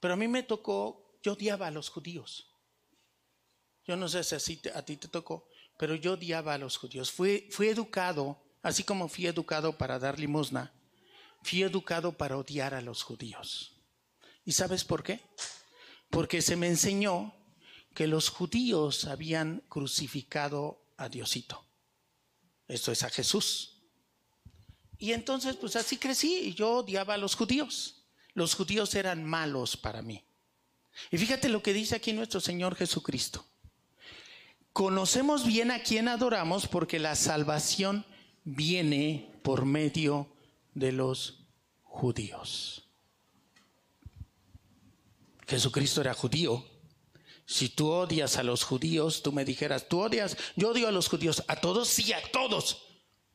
pero a mí me tocó, yo odiaba a los judíos. Yo no sé si a ti te tocó, pero yo odiaba a los judíos. Fui, fui educado, así como fui educado para dar limosna, fui educado para odiar a los judíos. ¿Y sabes por qué? Porque se me enseñó que los judíos habían crucificado a Diosito. Esto es a Jesús. Y entonces, pues así crecí y yo odiaba a los judíos. Los judíos eran malos para mí. Y fíjate lo que dice aquí nuestro Señor Jesucristo. Conocemos bien a quien adoramos porque la salvación viene por medio de los judíos. Jesucristo era judío. Si tú odias a los judíos, tú me dijeras, tú odias, yo odio a los judíos, a todos, sí, a todos.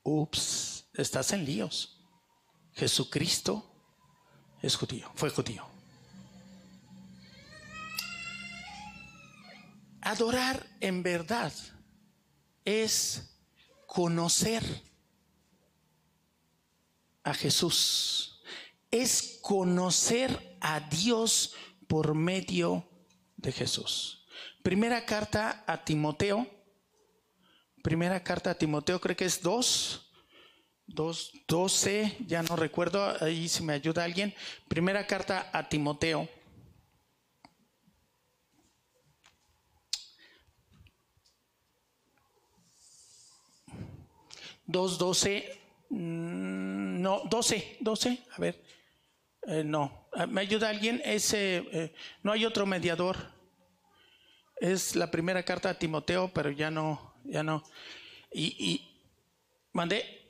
Ups estás en líos. Jesucristo es judío, fue judío. Adorar en verdad es conocer a Jesús, es conocer a Dios por medio de Jesús. Primera carta a Timoteo, primera carta a Timoteo creo que es dos 2.12, ya no recuerdo, ahí si me ayuda alguien. Primera carta a Timoteo. 2.12, mm, no, 12, 12, a ver, eh, no, ¿me ayuda alguien? Ese, eh, no hay otro mediador. Es la primera carta a Timoteo, pero ya no, ya no. Y, y mandé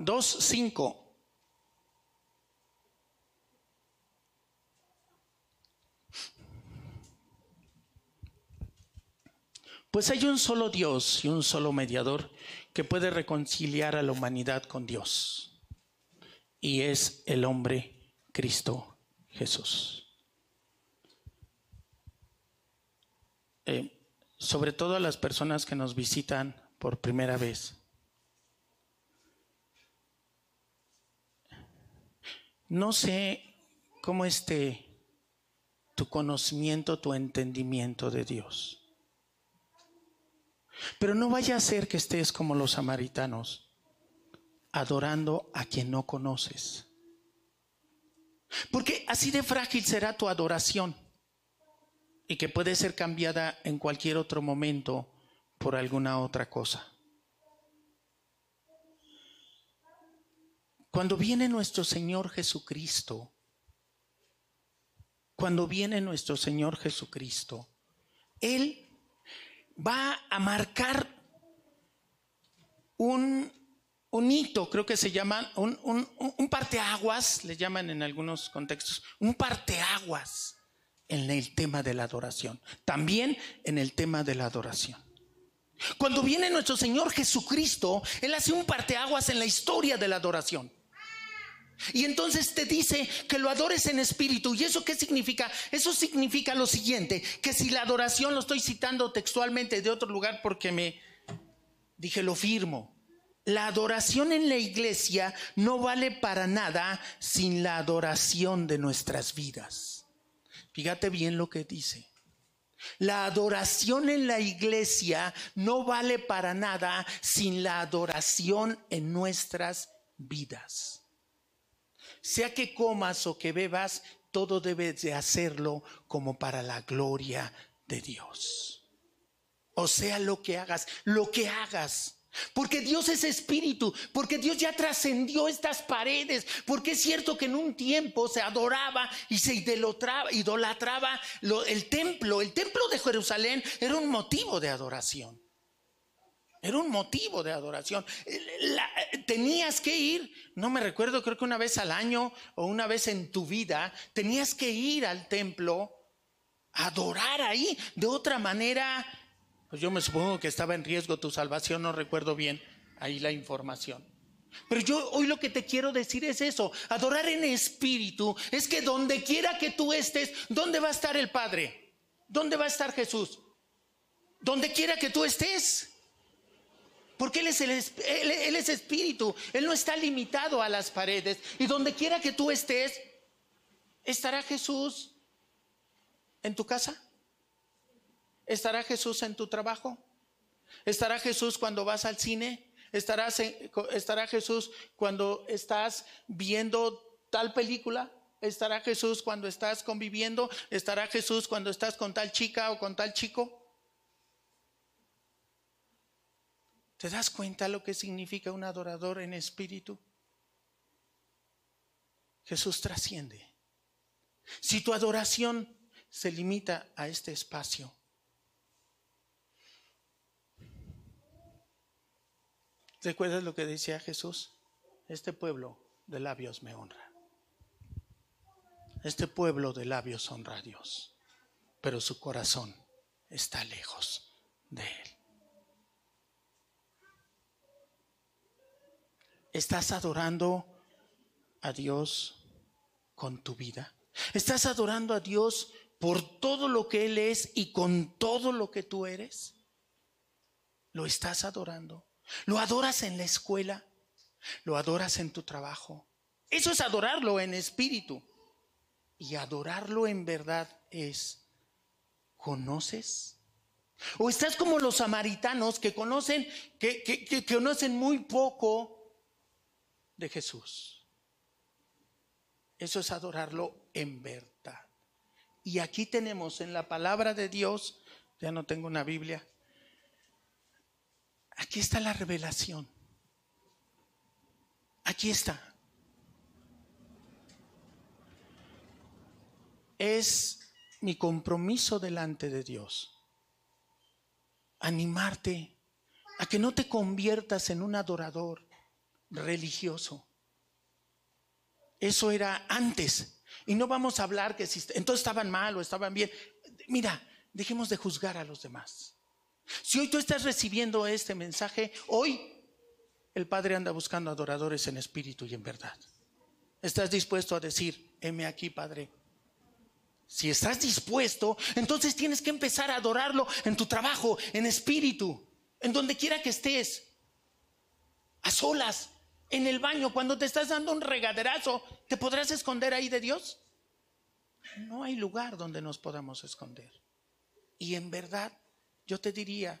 2.5. Pues hay un solo Dios y un solo mediador que puede reconciliar a la humanidad con Dios. Y es el hombre Cristo Jesús. Eh, sobre todo a las personas que nos visitan por primera vez. No sé cómo esté tu conocimiento, tu entendimiento de Dios. Pero no vaya a ser que estés como los samaritanos, adorando a quien no conoces. Porque así de frágil será tu adoración y que puede ser cambiada en cualquier otro momento por alguna otra cosa. Cuando viene nuestro Señor Jesucristo, cuando viene nuestro Señor Jesucristo, Él va a marcar un, hito, creo que se llama, un, un, un parteaguas, le llaman en algunos contextos, un parteaguas en el tema de la adoración, también en el tema de la adoración. Cuando viene nuestro Señor Jesucristo, Él hace un parteaguas en la historia de la adoración. Y entonces te dice que lo adores en espíritu. ¿Y eso qué significa? Eso significa lo siguiente, que si la adoración lo estoy citando textualmente de otro lugar porque me dije lo firmo. La adoración en la iglesia no vale para nada sin la adoración de nuestras vidas. Fíjate bien lo que dice. La adoración en la iglesia no vale para nada sin la adoración en nuestras vidas sea que comas o que bebas, todo debes de hacerlo como para la gloria de Dios. O sea, lo que hagas, lo que hagas. Porque Dios es espíritu, porque Dios ya trascendió estas paredes, porque es cierto que en un tiempo se adoraba y se idolatraba, el templo. El templo de Jerusalén era un motivo de adoración. Era un motivo de adoración. tenías que ir, no me recuerdo, creo que una vez al año o una vez en tu vida, tenías que ir al templo a adorar ahí. De otra manera, pues yo me supongo que estaba en riesgo tu salvación, no recuerdo bien ahí la información. Pero yo hoy lo que te quiero decir es eso, adorar en espíritu es que donde quiera que tú estés, ¿dónde va a estar el Padre? ¿Dónde va a estar Jesús? Donde quiera que tú estés. Porque él es, el, espíritu, Él no está limitado a las paredes. Y donde quiera que tú estés, ¿estará Jesús en tu casa? ¿Estará Jesús en tu trabajo? ¿Estará Jesús cuando vas al cine? ¿Estará, ¿Estará Jesús cuando estás viendo tal película? ¿Estará Jesús cuando estás conviviendo? ¿Estará Jesús cuando estás con tal chica o con tal chico? ¿Te das cuenta lo que significa un adorador en espíritu? Jesús trasciende. Si tu adoración se limita a este espacio, ¿recuerdas lo que decía Jesús? Este pueblo de labios me honra. Este pueblo de labios honra a Dios, pero su corazón está lejos de Él. ¿Estás adorando a Dios con tu vida? ¿Estás adorando a Dios por todo lo que Él es y con todo lo que tú eres? ¿Lo estás adorando? ¿Lo adoras en la escuela? ¿Lo adoras en tu trabajo? Eso es adorarlo en espíritu. Y adorarlo en verdad es, ¿conoces? ¿O estás como los samaritanos que conocen, que, que conocen muy poco de Jesús. Eso es adorarlo en verdad. Y aquí tenemos en la palabra de Dios, ya no tengo una Biblia, aquí está la revelación. Aquí está. Es mi compromiso delante de Dios. Animarte a que no te conviertas en un adorador religioso. Eso era antes. Y no vamos a hablar que si entonces estaban mal o estaban bien. Mira, dejemos de juzgar a los demás. Si hoy tú estás recibiendo este mensaje, hoy el Padre anda buscando adoradores en espíritu y en verdad. ¿Estás dispuesto a decir, heme aquí, Padre? Si estás dispuesto, entonces tienes que empezar a adorarlo en tu trabajo, en espíritu en donde quiera que estés, a solas, en el baño, cuando te estás dando un regaderazo, ¿te podrás esconder ahí de Dios? No hay lugar donde nos podamos esconder. Y en verdad, yo te diría,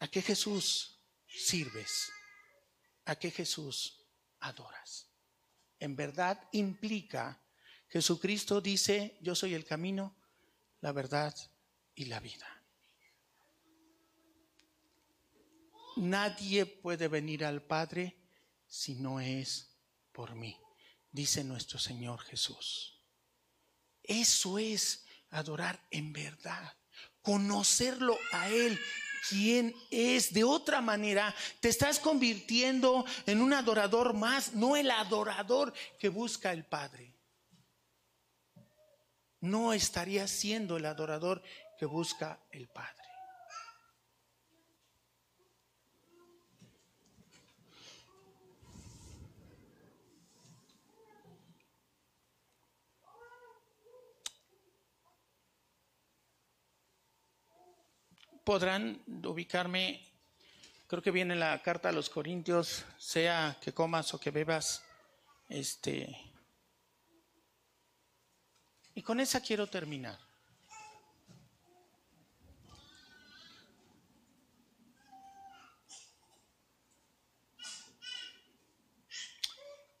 ¿a qué Jesús sirves? ¿A qué Jesús adoras? En verdad implica, Jesucristo dice, yo soy el camino, la verdad y la vida. Nadie puede venir al Padre si no es por mí, dice nuestro Señor Jesús. Eso es adorar en verdad, conocerlo a Él, quién es. De otra manera, te estás convirtiendo en un adorador más, no el adorador que busca el Padre. No estarías siendo el adorador que busca el Padre. Podrán ubicarme, creo que viene la carta a los Corintios, sea que comas o que bebas, este, y con esa quiero terminar.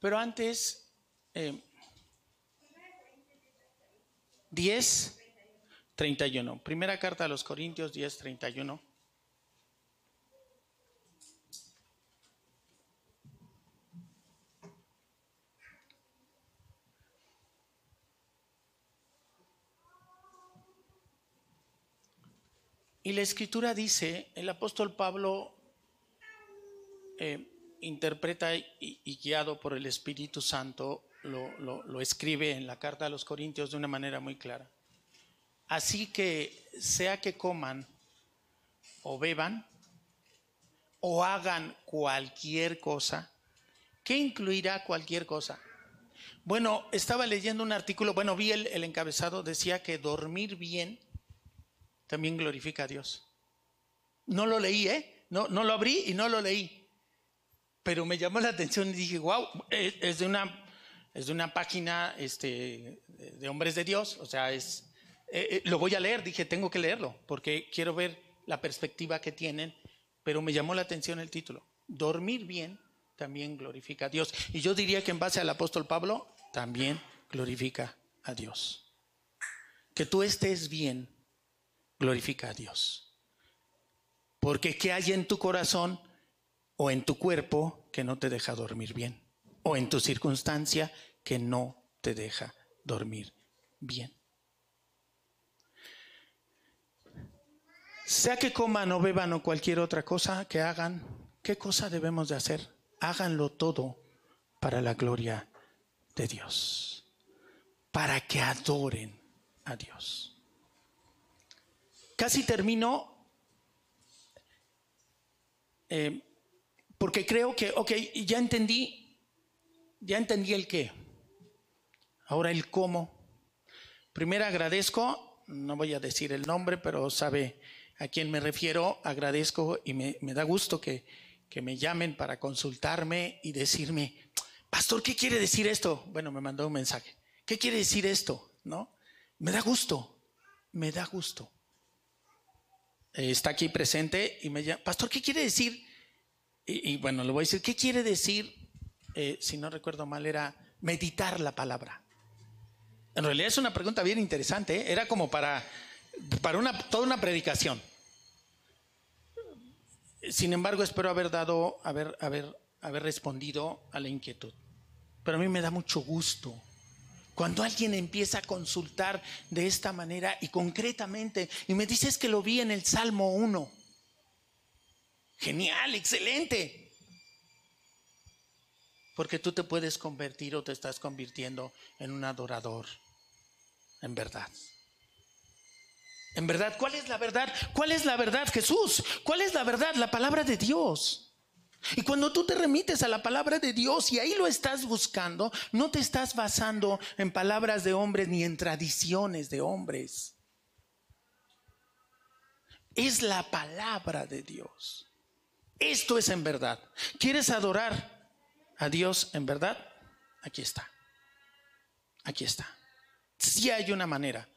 Pero antes, eh, 10 31. Primera carta a los Corintios 10, 31. Y la escritura dice, el apóstol Pablo eh, interpreta y, guiado por el Espíritu Santo lo escribe en la carta a los Corintios de una manera muy clara. Así que sea que coman o beban o hagan cualquier cosa, ¿qué incluirá cualquier cosa? Bueno, estaba leyendo un artículo, bueno, vi el, encabezado, decía que dormir bien también glorifica a Dios. No lo leí, ¿eh? No, no lo abrí y no lo leí. Pero me llamó la atención y dije, wow, es, de, una, es de una página este, de hombres de Dios, o sea, es, eh, eh, lo voy a leer, dije, tengo que leerlo, porque quiero ver la perspectiva que tienen, pero me llamó la atención el título. Dormir bien también glorifica a Dios. Y yo diría que en base al apóstol Pablo, también glorifica a Dios. Que tú estés bien, glorifica a Dios. Porque ¿qué hay en tu corazón o en tu cuerpo que no te deja dormir bien? O en tu circunstancia que no te deja dormir bien. Sea que coman o beban o cualquier otra cosa que hagan, ¿qué cosa debemos de hacer? Háganlo todo para la gloria de Dios, para que adoren a Dios. Casi termino eh, porque creo que, ok, ya entendí, ya entendí el qué. Ahora el cómo. Primero agradezco, no voy a decir el nombre, pero sabe a quien me refiero, agradezco y me, da gusto que, que me llamen para consultarme y decirme, pastor, ¿qué quiere decir esto? Bueno, me mandó un mensaje. ¿Qué quiere decir esto? ¿No? Me da gusto, me da gusto. Eh, está aquí presente y me llama, pastor, ¿qué quiere decir? Y, bueno, le voy a decir, ¿qué quiere decir eh, si no recuerdo mal, era meditar la palabra. En realidad es una pregunta bien interesante, ¿eh? era como para, para una, toda una predicación. Sin embargo, espero haber dado, haber, haber, haber respondido a la inquietud. Pero a mí me da mucho gusto cuando alguien empieza a consultar de esta manera y concretamente, y me dices que lo vi en el Salmo 1. Genial, excelente. Porque tú te puedes convertir o te estás convirtiendo en un adorador, en verdad. En verdad, ¿cuál es la verdad? ¿Cuál es la verdad, Jesús? ¿Cuál es la verdad? La palabra de Dios. Y cuando tú te remites a la palabra de Dios y ahí lo estás buscando, no te estás basando en palabras de hombres ni en tradiciones de hombres. Es la palabra de Dios. Esto es en verdad. ¿Quieres adorar a Dios en verdad? Aquí está. Aquí está. Si hay una manera.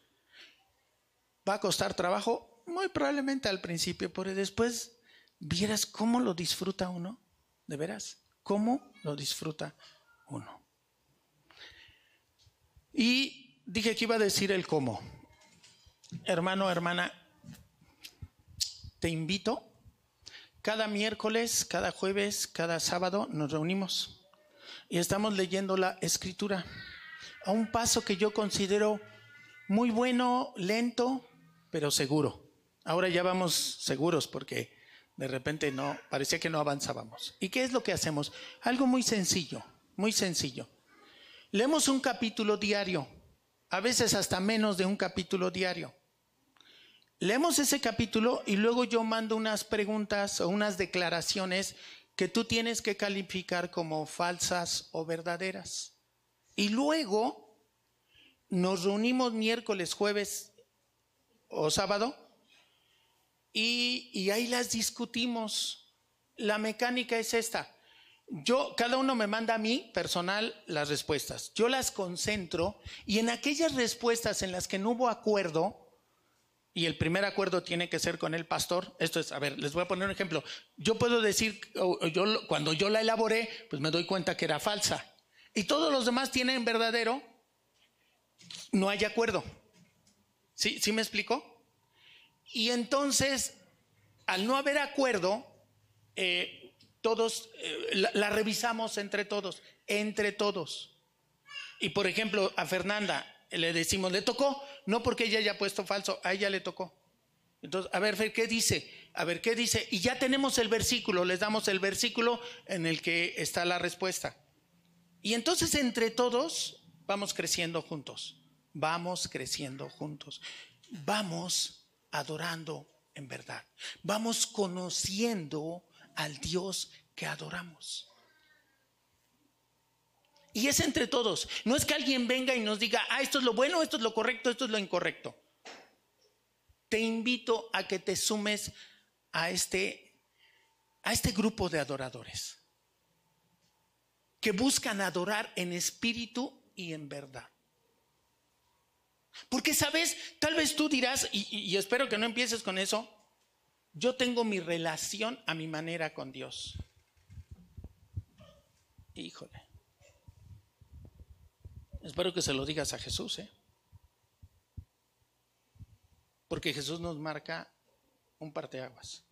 ¿Va a costar trabajo? Muy probablemente al principio, pero después vieras cómo lo disfruta uno, de veras, cómo lo disfruta uno. Y dije que iba a decir el cómo. Hermano, hermana, te invito. Cada miércoles, cada jueves, cada sábado nos reunimos y estamos leyendo la escritura a un paso que yo considero muy bueno, lento, pero seguro. Ahora ya vamos seguros porque de repente no, parecía que no avanzábamos. ¿Y qué es lo que hacemos? Algo muy sencillo, muy sencillo. Leemos un capítulo diario, a veces hasta menos de un capítulo diario. Leemos ese capítulo y luego yo mando unas preguntas o unas declaraciones que tú tienes que calificar como falsas o verdaderas. Y luego nos reunimos miércoles, jueves o sábado y, ahí las discutimos. La mecánica es esta. Yo, cada uno me manda a mí personal las respuestas. Yo las concentro y en aquellas respuestas en las que no hubo acuerdo, y el primer acuerdo tiene que ser con el pastor, esto es, a ver, les voy a poner un ejemplo. Yo puedo decir, yo, cuando yo la elaboré, pues me doy cuenta que era falsa. Y todos los demás tienen verdadero, no hay acuerdo. ¿Sí, ¿Sí me explico? Y entonces, al no haber acuerdo, eh, todos eh, la, revisamos entre todos, entre todos. Y por ejemplo, a Fernanda le decimos, le tocó, no porque ella haya puesto falso, a ella le tocó. Entonces, a ver, ¿qué dice? A ver, ¿qué dice? Y ya tenemos el versículo, les damos el versículo en el que está la respuesta. Y entonces entre todos vamos creciendo juntos, vamos creciendo juntos, vamos adorando en verdad. Vamos conociendo al Dios que adoramos. Y es entre todos. No es que alguien venga y nos diga, ah, esto es lo bueno, esto es lo correcto, esto es lo incorrecto. Te invito a que te sumes a este, a este grupo de adoradores que buscan adorar en espíritu y en verdad. Porque, ¿sabes? Tal vez tú dirás, y, espero que no empieces con eso, yo tengo mi relación a mi manera con Dios. Híjole. Espero que se lo digas a Jesús, ¿eh? Porque Jesús nos marca un parteaguas.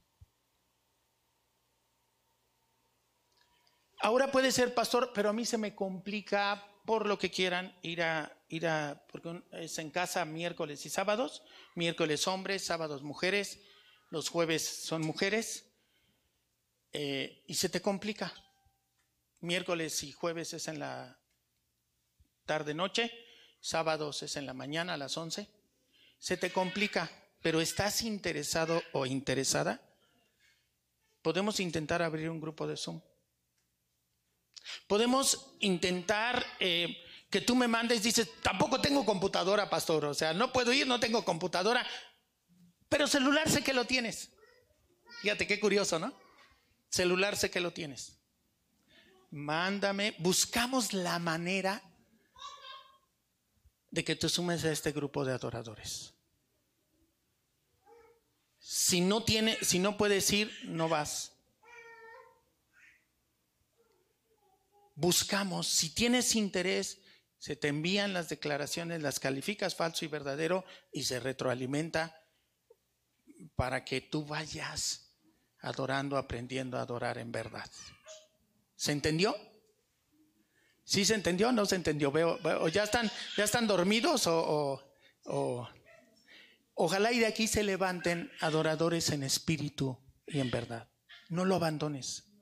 Ahora puede ser pastor, pero a mí se me complica por lo que quieran ir a ir a, porque es en casa miércoles y sábados, miércoles hombres, sábados mujeres, los jueves son mujeres, eh, y se te complica. Miércoles y jueves es en la tarde-noche, sábados es en la mañana a las 11. Se te complica, pero estás interesado o interesada, podemos intentar abrir un grupo de Zoom. Podemos intentar eh, que tú me mandes, dices, tampoco tengo computadora, pastor, o sea, no puedo ir, no tengo computadora, pero celular sé que lo tienes. Fíjate qué curioso, ¿no? Celular sé que lo tienes. Mándame, buscamos la manera de que tú sumes a este grupo de adoradores. Si no tiene, si no puedes ir, no vas. Buscamos, si tienes interés, se te envían las declaraciones, las calificas falso y verdadero y se retroalimenta para que tú vayas adorando, aprendiendo a adorar en verdad. ¿Se entendió? ¿Sí se entendió o no se entendió? Veo, ¿O ya están, ya están dormidos o, o, ojalá y de aquí se levanten adoradores en espíritu y en verdad. No lo abandones.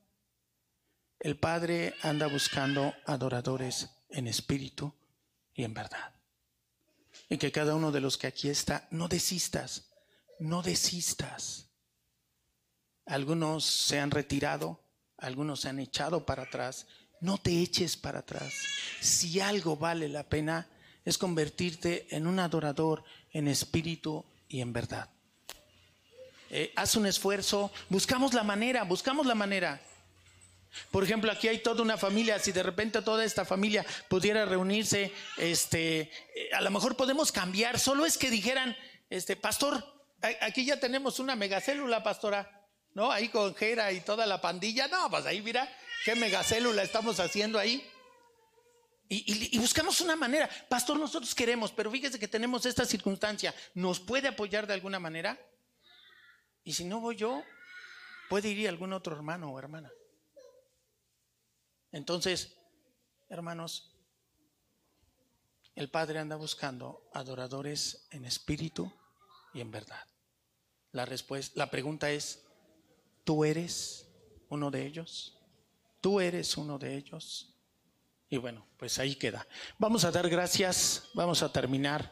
El Padre anda buscando adoradores en espíritu y en verdad. Y que cada uno de los que aquí está, no desistas, no desistas. Algunos se han retirado, algunos se han echado para atrás. No te eches para atrás. Si algo vale la pena, es convertirte en un adorador en espíritu y en verdad. Eh, haz un esfuerzo, buscamos la manera, buscamos la manera. Por ejemplo, aquí hay toda una familia, si de repente toda esta familia pudiera reunirse, este, eh, a lo mejor podemos cambiar, solo es que dijeran, este, pastor, aquí ya tenemos una megacélula, pastora, ¿no? Ahí con Jera y toda la pandilla, no, pues ahí mira qué megacélula estamos haciendo ahí. Y, y, buscamos una manera. Pastor, nosotros queremos, pero fíjese que tenemos esta circunstancia. ¿Nos puede apoyar de alguna manera? Y si no voy yo, puede ir algún otro hermano o hermana. Entonces, hermanos, el Padre anda buscando adoradores en espíritu y en verdad. La respuesta, la pregunta es, ¿tú eres uno de ellos? ¿Tú eres uno de ellos? Y bueno, pues ahí queda. Vamos a dar gracias, vamos a terminar